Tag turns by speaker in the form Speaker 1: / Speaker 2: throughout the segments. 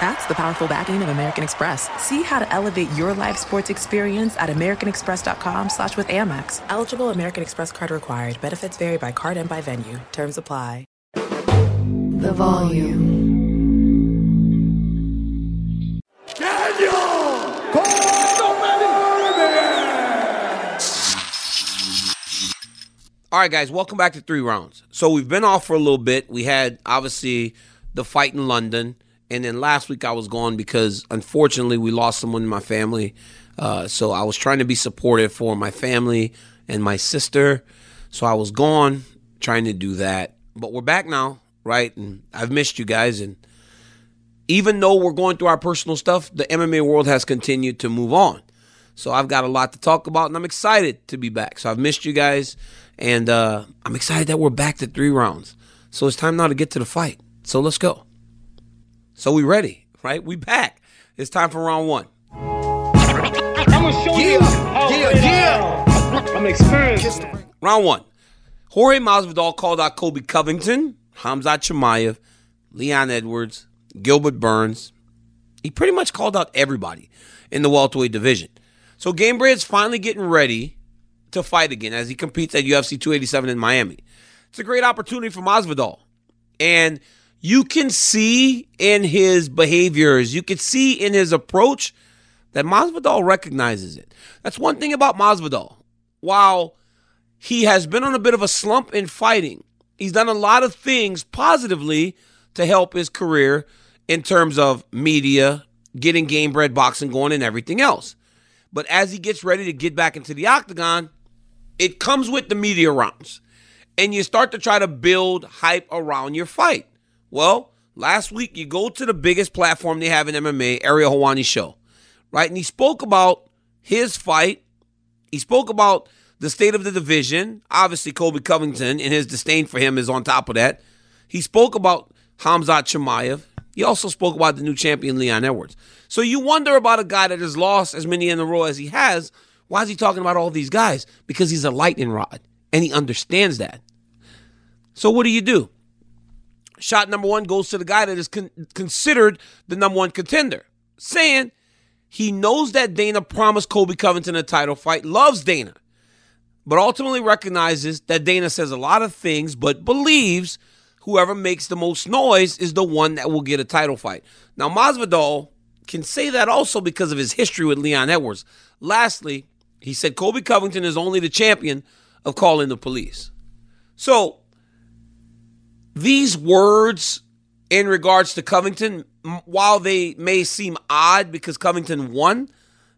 Speaker 1: That's the powerful backing of American Express. See how to elevate your live sports experience at americanexpress.com slash with Amex. Eligible American Express card required. Benefits vary by card and by venue. Terms apply.
Speaker 2: The volume.
Speaker 3: All right, guys, welcome back to Three Rounds. So we've been off for a little bit. We had obviously the fight in London, and then last week I was gone because unfortunately we lost someone in my family. Uh, so I was trying to be supportive for my family and my sister. So I was gone trying to do that. But we're back now, right? And I've missed you guys. And even though we're going through our personal stuff, the MMA world has continued to move on. So I've got a lot to talk about, and I'm excited to be back. So I've missed you guys, and uh, I'm excited that we're back to three rounds. So it's time now to get to the fight. So let's go. So we ready, right? We back. It's time for round one.
Speaker 4: I'm gonna show you how
Speaker 5: yeah, yeah.
Speaker 4: I'm experienced.
Speaker 3: Round one. Jorge Masvidal called out Colby Covington, Hamza Chimaev, Leon Edwards, Gilbert Burns. He pretty much called out everybody in the welterweight division. So Gamebred's finally getting ready to fight again as he competes at UFC 287 in Miami. It's a great opportunity for Masvidal. And you can see in his behaviors, you can see in his approach that Masvidal recognizes it. That's one thing about Masvidal. While he has been on a bit of a slump in fighting, he's done a lot of things positively to help his career in terms of media, getting game Gamebred boxing going, and everything else. But as he gets ready to get back into the octagon, it comes with the media rounds. And you start to try to build hype around your fight. Well, last week you go to the biggest platform they have in MMA, Ariel Helwani show, right? And he spoke about his fight. He spoke about the state of the division. Obviously, Colby Covington and his disdain for him is on top of that. He spoke about Hamzat Chimaev. He also spoke about the new champion, Leon Edwards. So you wonder about a guy that has lost as many in a row as he has. Why is he talking about all these guys? Because he's a lightning rod and he understands that. So what do you do? Shot number one goes to the guy that is con- considered the number one contender, saying he knows that Dana promised Colby Covington a title fight, loves Dana, but ultimately recognizes that Dana says a lot of things, but believes whoever makes the most noise is the one that will get a title fight. Now, Masvidal can say that also because of his history with Leon Edwards. Lastly, he said Colby Covington is only the champion of calling the police. So, these words in regards to Covington, while they may seem odd because Covington won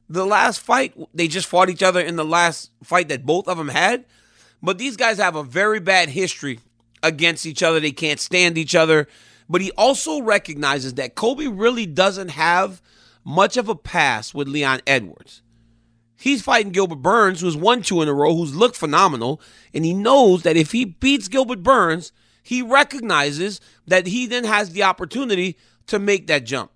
Speaker 3: the last fight, they just fought each other in the last fight that both of them had. But these guys have a very bad history against each other. They can't stand each other. But he also recognizes that Colby really doesn't have much of a pass with Leon Edwards. He's fighting Gilbert Burns, who's won two in a row, who's looked phenomenal, and he knows that if he beats Gilbert Burns, he recognizes that he then has the opportunity to make that jump,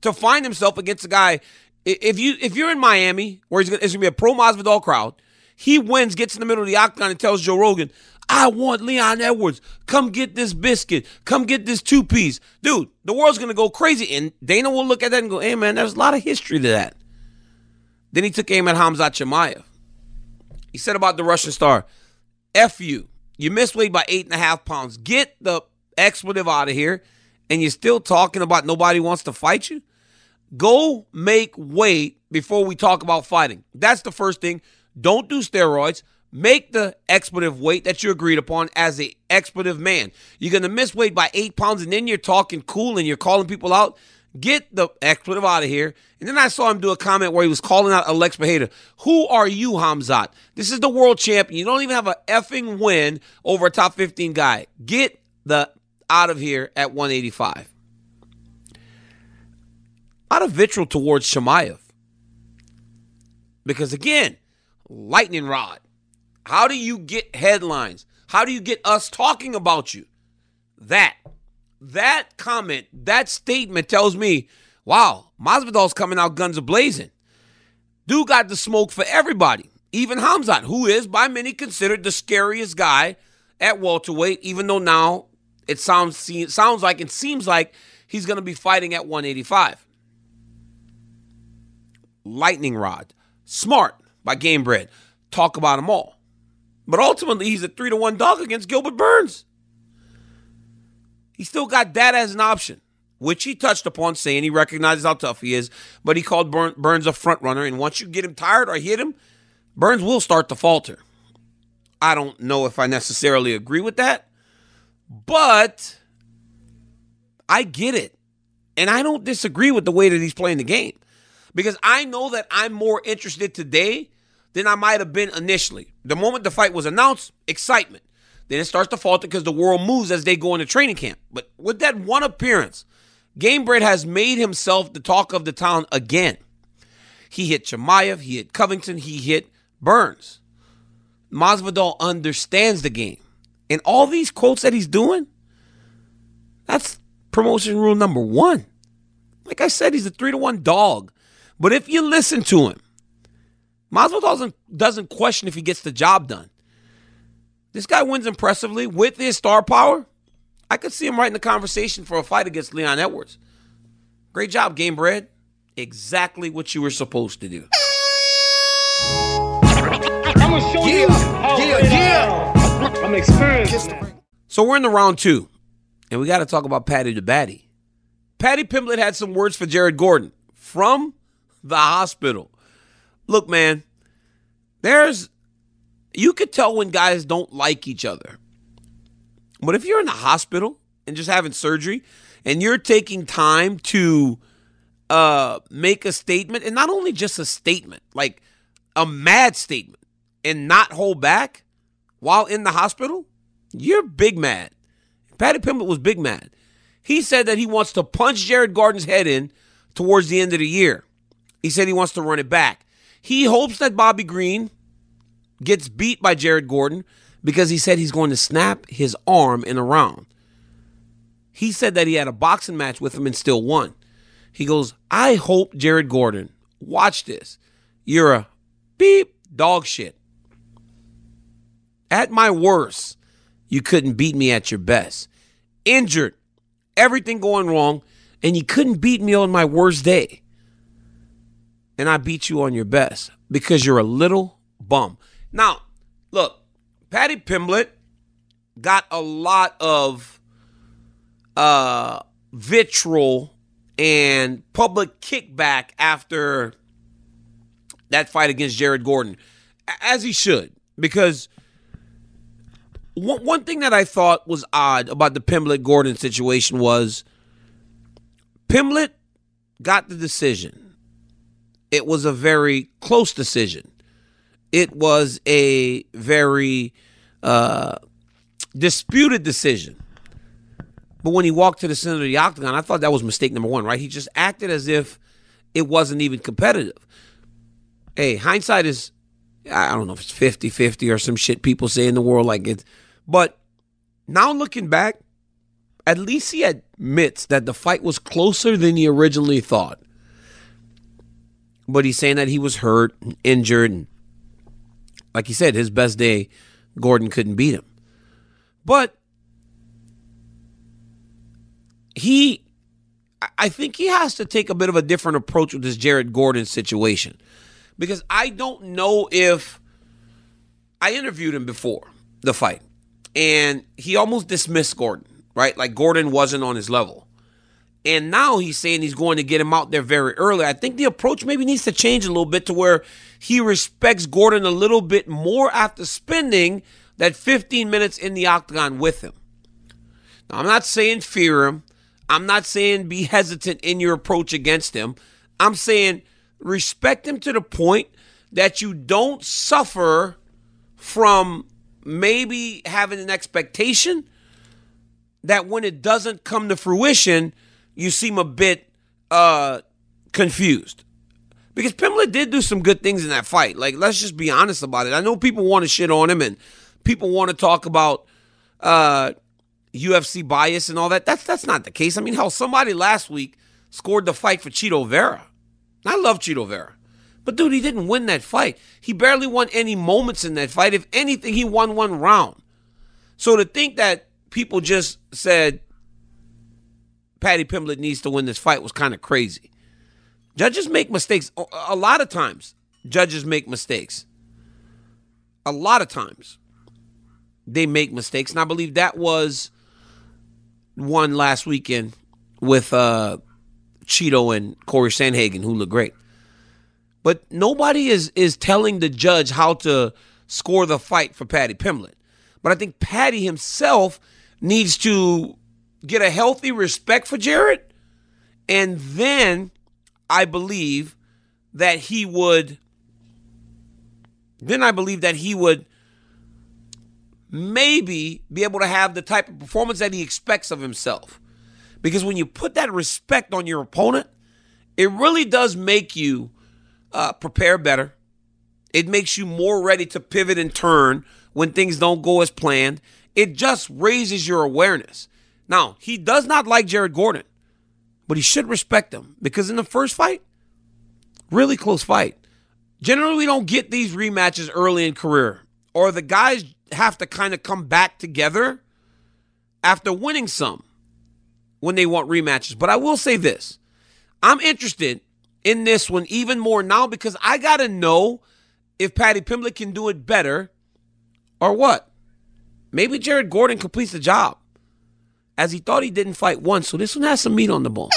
Speaker 3: to find himself against a guy. If you if you're in Miami, where gonna, it's gonna be a pro Masvidal crowd, He wins, gets in the middle of the octagon, and tells Joe Rogan, I want Leon Edwards. Come get this biscuit. Come get this two piece. Dude, the world's going to go crazy. And Dana will look at that and go, hey, man, there's a lot of history to that. Then he took aim at Hamzat Chimaev. He said about the Russian star, F you. You missed weight by eight and a half pounds. Get the expletive out of here. And you're still talking about nobody wants to fight you? Go make weight before we talk about fighting. That's the first thing. Don't do steroids. Make the expletive weight that you agreed upon as a expletive man. You're gonna miss weight by eight pounds, and then you're talking cool and you're calling people out. Get the expletive out of here. And then I saw him do a comment where he was calling out Alex Pereira. Who are you, Hamzat? This is the world champion. You don't even have a effing win over a top 15 guy. Get the out of here at 185. A lot of vitriol towards Chimaev. Because again, lightning rod. How do you get headlines? How do you get us talking about you? That, that comment, that statement tells me, wow, Masvidal's coming out guns a blazing. Dude got the smoke for everybody, even Hamzat, who is by many considered the scariest guy at welterweight. Even though now it sounds sounds like it seems like he's going to be fighting at 185. Lightning rod, smart by Game Gamebred. Talk about them all. But ultimately, he's a three to one dog against Gilbert Burns. He still got that as an option, which he touched upon, saying he recognizes how tough he is. But he called Burns a front runner, and once you get him tired or hit him, Burns will start to falter. I don't know if I necessarily agree with that, but I get it. And I don't disagree with the way that he's playing the game because I know that I'm more interested today than I might have been initially. The moment the fight was announced, excitement. Then it starts to falter because the world moves as they go into training camp. But with that one appearance, Gamebred has made himself the talk of the town again. He hit Chimaev, he hit Covington, he hit Burns. Masvidal understands the game. And all these quotes that he's doing, that's promotion rule number one. Like I said, he's a three to one dog. But if you listen to him, Masvidal doesn't doesn't question if he gets the job done. This guy wins impressively with his star power. I could see him right in the conversation for a fight against Leon Edwards. Great job, Game Gamebred. Exactly what you were supposed to do.
Speaker 4: I'm gonna show you how
Speaker 5: yeah,
Speaker 4: I
Speaker 5: yeah.
Speaker 4: am. I'm experienced.
Speaker 3: So we're in the round two, and we got to talk about Paddy the Baddy. Paddy Pimblett had some words for Jared Gordon from the hospital. Look, man, there's you could tell when guys don't like each other. But if you're in the hospital and just having surgery and you're taking time to uh make a statement and not only just a statement, like a mad statement and not hold back while in the hospital, you're big mad. Paddy Pimblett was big mad. He said that he wants to punch Jared Gordon's head in towards the end of the year. He said he wants to run it back. He hopes that Bobby Green gets beat by Jared Gordon because he said he's going to snap his arm in a round. He said that he had a boxing match with him and still won. He goes, I hope Jared Gordon, watch this. You're a beep dog shit. At my worst, you couldn't beat me at your best. Injured, everything going wrong, and you couldn't beat me on my worst day. And I beat you on your best because you're a little bum. Now, look, Paddy Pimblett got a lot of uh vitriol and public kickback after that fight against Jared Gordon, as he should, because one, one thing that I thought was odd about the Pimblett Gordon situation was Pimblett got the decision. It was a very close decision. It was a very uh, disputed decision. But when he walked to the center of the octagon, I thought that was mistake number one, right? He just acted as if it wasn't even competitive. Hey, hindsight is, I don't know if it's 50 50 or some shit people say in the world like it. But now looking back, at least he admits that the fight was closer than he originally thought. But he's saying that he was hurt and injured. And Like he said, his best day, Gordon couldn't beat him. But he, I think he has to take a bit of a different approach with this Jared Gordon situation because I don't know if I interviewed him before the fight and he almost dismissed Gordon, right? Like Gordon wasn't on his level. And now he's saying he's going to get him out there very early. I think the approach maybe needs to change a little bit to where he respects Gordon a little bit more after spending that 15 minutes in the octagon with him. Now, I'm not saying fear him. I'm not saying be hesitant in your approach against him. I'm saying respect him to the point that you don't suffer from maybe having an expectation that when it doesn't come to fruition, you seem a bit uh, confused. Because Pimblett did do some good things in that fight. Like, let's just be honest about it. I know people want to shit on him and people want to talk about uh, UFC bias and all that. That's that's not the case. I mean, hell, somebody last week scored the fight for Chito Vera. I love Chito Vera. But dude, he didn't win that fight. He barely won any moments in that fight. If anything, he won one round. So to think that people just said Paddy Pimblett needs to win this fight was kind of crazy. Judges make mistakes a lot of times. Judges make mistakes. A lot of times they make mistakes, and I believe that was one last weekend with uh, Chito and Cory Sandhagen, who looked great. But nobody is is telling the judge how to score the fight for Paddy Pimblett. But I think Paddy himself needs to get a healthy respect for Jared, and then I believe that he would. Then I believe that he would maybe be able to have the type of performance that he expects of himself. Because when you put that respect on your opponent, it really does make you uh, prepare better. It makes you more ready to pivot and turn when things don't go as planned. It just raises your awareness. Now, he does not like Jared Gordon, but he should respect him because in the first fight, really close fight. Generally, we don't get these rematches early in career, or the guys have to kind of come back together after winning some when they want rematches. But I will say this I'm interested in this one even more now because I got to know if Paddy Pimblett can do it better or what. Maybe Jared Gordon completes the job as he thought he didn't fight once. So this one has some meat on the bone.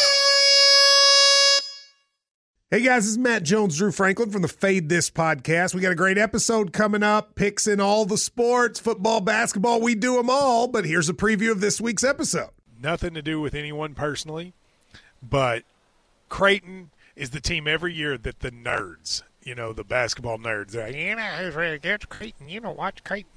Speaker 5: Hey guys, this is Matt Jones, Drew Franklin from the Fade This podcast. We got a great episode coming up, picks in all the sports, football, basketball, we do them all. But here's a preview of this week's episode.
Speaker 6: Nothing to do with anyone personally, but Creighton is the team every year that the nerds, you know, the basketball nerds, they're like, you know, who's really against Creighton? You know, watch Creighton.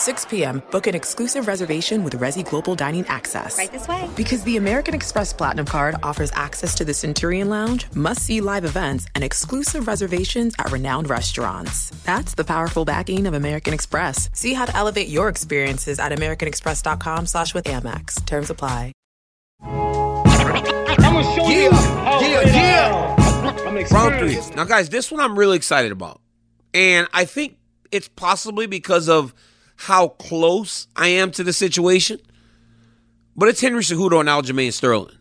Speaker 1: 6 p.m., book an exclusive reservation with Resy Global Dining Access.
Speaker 7: Right this way.
Speaker 1: Because the American Express Platinum Card offers access to the Centurion Lounge, must see live events, and exclusive reservations at renowned restaurants. That's the powerful backing of American Express. See how to elevate your experiences at AmericanExpress.com slash with Amex. Terms apply.
Speaker 4: I'm gonna show you how
Speaker 3: yeah,
Speaker 4: great
Speaker 3: yeah.
Speaker 4: I'm
Speaker 3: Round three. Now, guys, this one I'm really excited about. And I think it's possibly because of how close I am to the situation. But it's Henry Cejudo and Aljamain Sterling.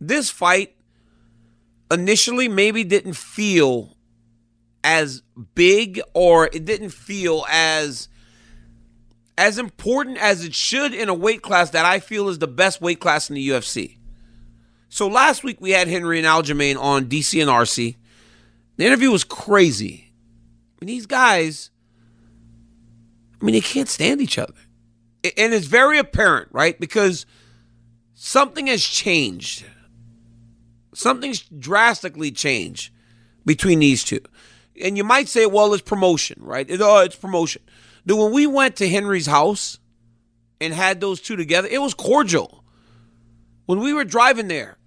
Speaker 3: This fight initially maybe didn't feel as big or it didn't feel as as important as it should in a weight class that I feel is the best weight class in the UFC. So last week we had Henry and Aljamain on DC and RC. The interview was crazy. I mean, these guys, I mean, they can't stand each other. And it's very apparent, right? Because something has changed. Something's drastically changed between these two. And you might say, well, it's promotion, right? It, oh, it's promotion. Dude, when we went to Henry's house and had those two together, it was cordial. When we were driving there,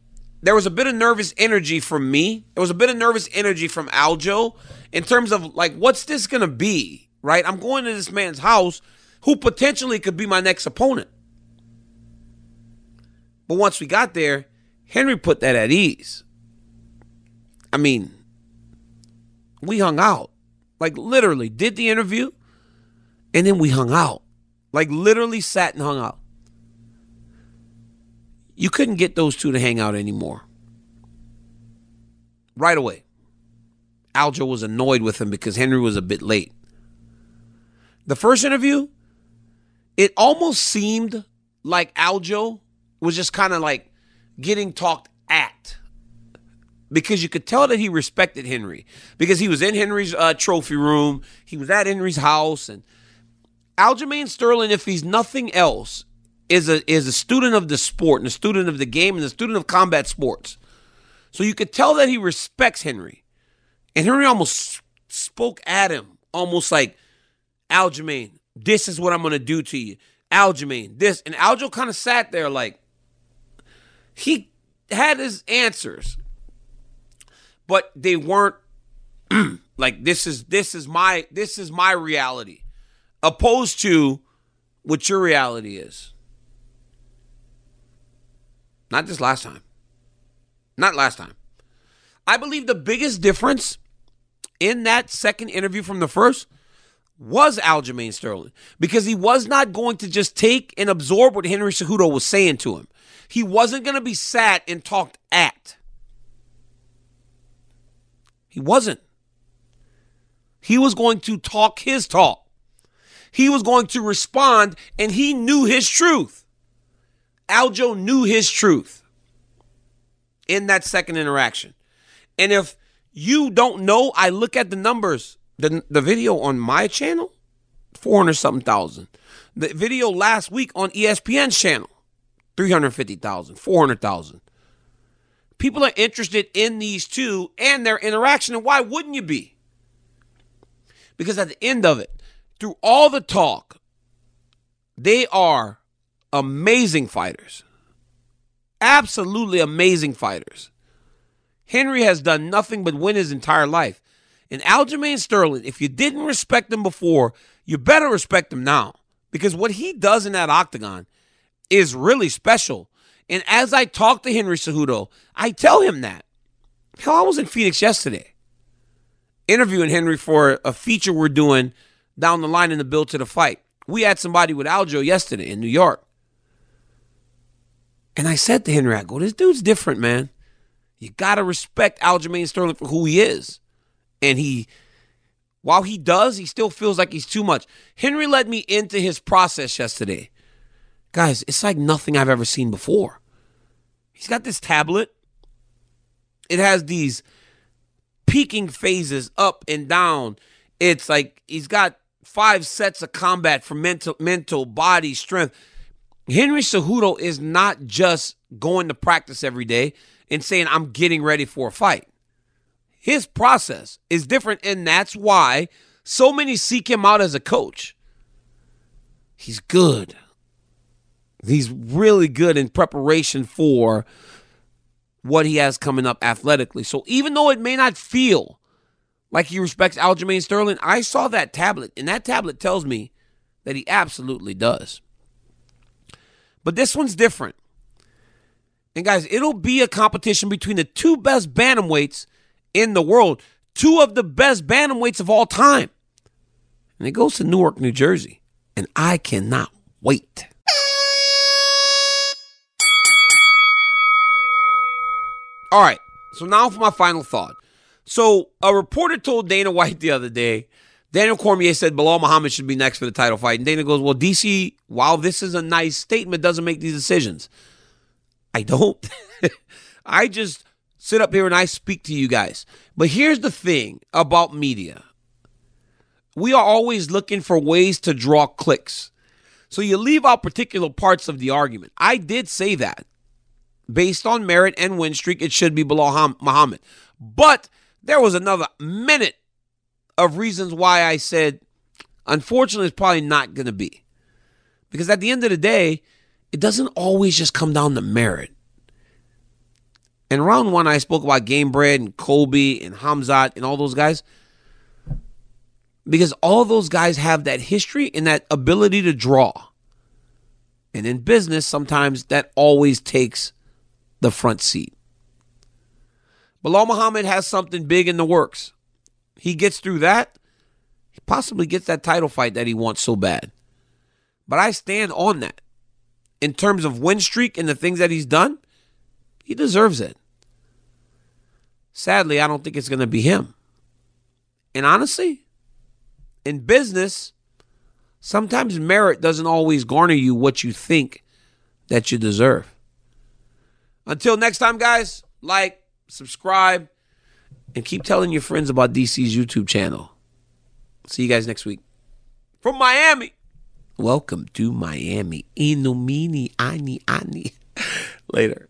Speaker 3: there was a bit of nervous energy from me. There was a bit of nervous energy from Aljo in terms of like, what's this gonna be? Right? I'm going to this man's house who potentially could be my next opponent. But once we got there, Henry put that at ease. I mean, we hung out. Like literally did the interview and then we hung out. Like literally sat and hung out. You couldn't get those two to hang out anymore. Right away. Aljo was annoyed with him because Henry was a bit late. The first interview, it almost seemed like Aljo was just kind of like getting talked at because you could tell that he respected Henry because he was in Henry's uh, trophy room, he was at Henry's house, and Aljamain Sterling, if he's nothing else, is a is a student of the sport and a student of the game and a student of combat sports. So you could tell that he respects Henry. And Henry almost spoke at him, almost like, Aljamain, this is what I'm gonna do to you. Aljamain, this. And Aljo kind of sat there like he had his answers, but they weren't like this is this is my this is my reality. Opposed to what your reality is. Not this last time. Not last time. I believe the biggest difference in that second interview from the first was Aljamain Sterling because he was not going to just take and absorb what Henry Cejudo was saying to him. He wasn't going to be sat and talked at. He wasn't. He was going to talk his talk. He was going to respond, and he knew his truth. Aljo knew his truth in that second interaction. And if you don't know, I look at the numbers. The, the video on my channel, 400 something thousand. The video last week on ESPN's channel, 350,000, 400,000. People are interested in these two and their interaction, and why wouldn't you be? Because at the end of it, through all the talk, they are amazing fighters. Absolutely amazing fighters. Henry has done nothing but win his entire life. And Aljamain Sterling, if you didn't respect him before, you better respect him now. Because what he does in that octagon is really special. And as I talk to Henry Cejudo, I tell him that. Hell, I was in Phoenix yesterday interviewing Henry for a feature we're doing down the line in the build to the fight. We had somebody with Aljo yesterday in New York. And I said to Henry, I go, this dude's different, man. You got to respect Aljamain Sterling for who he is. And he, while he does, he still feels like he's too much. Henry led me into his process yesterday. Guys, it's like nothing I've ever seen before. He's got this tablet. It has these peaking phases up and down. It's like he's got five sets of combat for mental, mental, body, strength. Henry Cejudo is not just going to practice every day and saying, I'm getting ready for a fight. His process is different, and that's why so many seek him out as a coach. he's good. He's really good in preparation for what he has coming up athletically. So even though it may not feel like he respects Aljamain Sterling, I saw that tablet, and that tablet tells me that he absolutely does. But this one's different. And guys, it'll be a competition between the two best bantamweights in the world, two of the best bantamweights of all time. And it goes to Newark, New Jersey. And I cannot wait. All right. So now for my final thought. So a reporter told Dana White the other day, Daniel Cormier said Belal Muhammad should be next for the title fight. And Dana goes, Well, DC, while this is a nice statement, doesn't make these decisions. I don't. I just sit up here and I speak to you guys. But here's the thing about media we are always looking for ways to draw clicks. So you leave out particular parts of the argument. I did say that. Based on merit and win streak, it should be Belal Muhammad. But there was another minute of reasons why I said, unfortunately, it's probably not going to be. Because at the end of the day, it doesn't always just come down to merit. In round one, I spoke about Gamebred and Colby and Hamzat and all those guys because all those guys have that history and that ability to draw. And in business, sometimes that always takes the front seat. Belal Muhammad has something big in the works. He gets through that, he possibly gets that title fight that he wants so bad. But I stand on that. In terms of win streak and the things that he's done, he deserves it. Sadly, I don't think it's going to be him. And honestly, in business, sometimes merit doesn't always garner you what you think that you deserve. Until next time, guys, like, subscribe, and keep telling your friends about DC's YouTube channel. See you guys next week. From Miami. Welcome to Miami. Inomini, ani, ani. Later.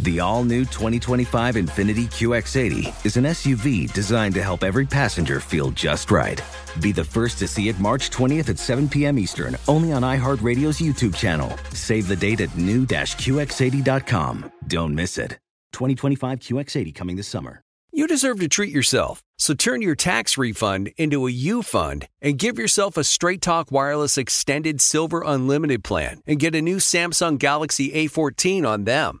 Speaker 7: The all new 2025 Infiniti QX80 is an SUV designed to help every passenger feel just right. Be the first to see it March 20th at 7 p.m. Eastern, only on iHeartRadio's YouTube channel. Save the date at new-QX80.com. Don't miss it. 2025 QX80 coming this summer.
Speaker 8: You deserve to treat yourself, so turn your tax refund into a U fund and give yourself a Straight Talk Wireless Extended Silver Unlimited plan and get a new Samsung Galaxy A14 on them.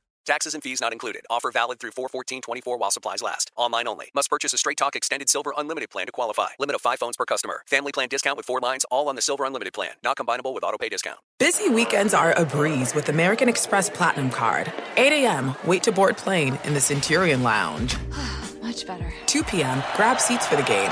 Speaker 9: Taxes and fees not included. Offer valid through 41424 while supplies last. Online only. Must purchase a Straight Talk Extended Silver Unlimited plan to qualify. Limit of 5 phones per customer. Family plan discount with 4 lines all on the Silver Unlimited plan. Not combinable with auto pay discount.
Speaker 1: Busy weekends are a breeze with American Express Platinum Card. 8 a.m. Wait to board plane in the Centurion Lounge.
Speaker 2: Much better.
Speaker 1: 2 p.m. Grab seats for the game.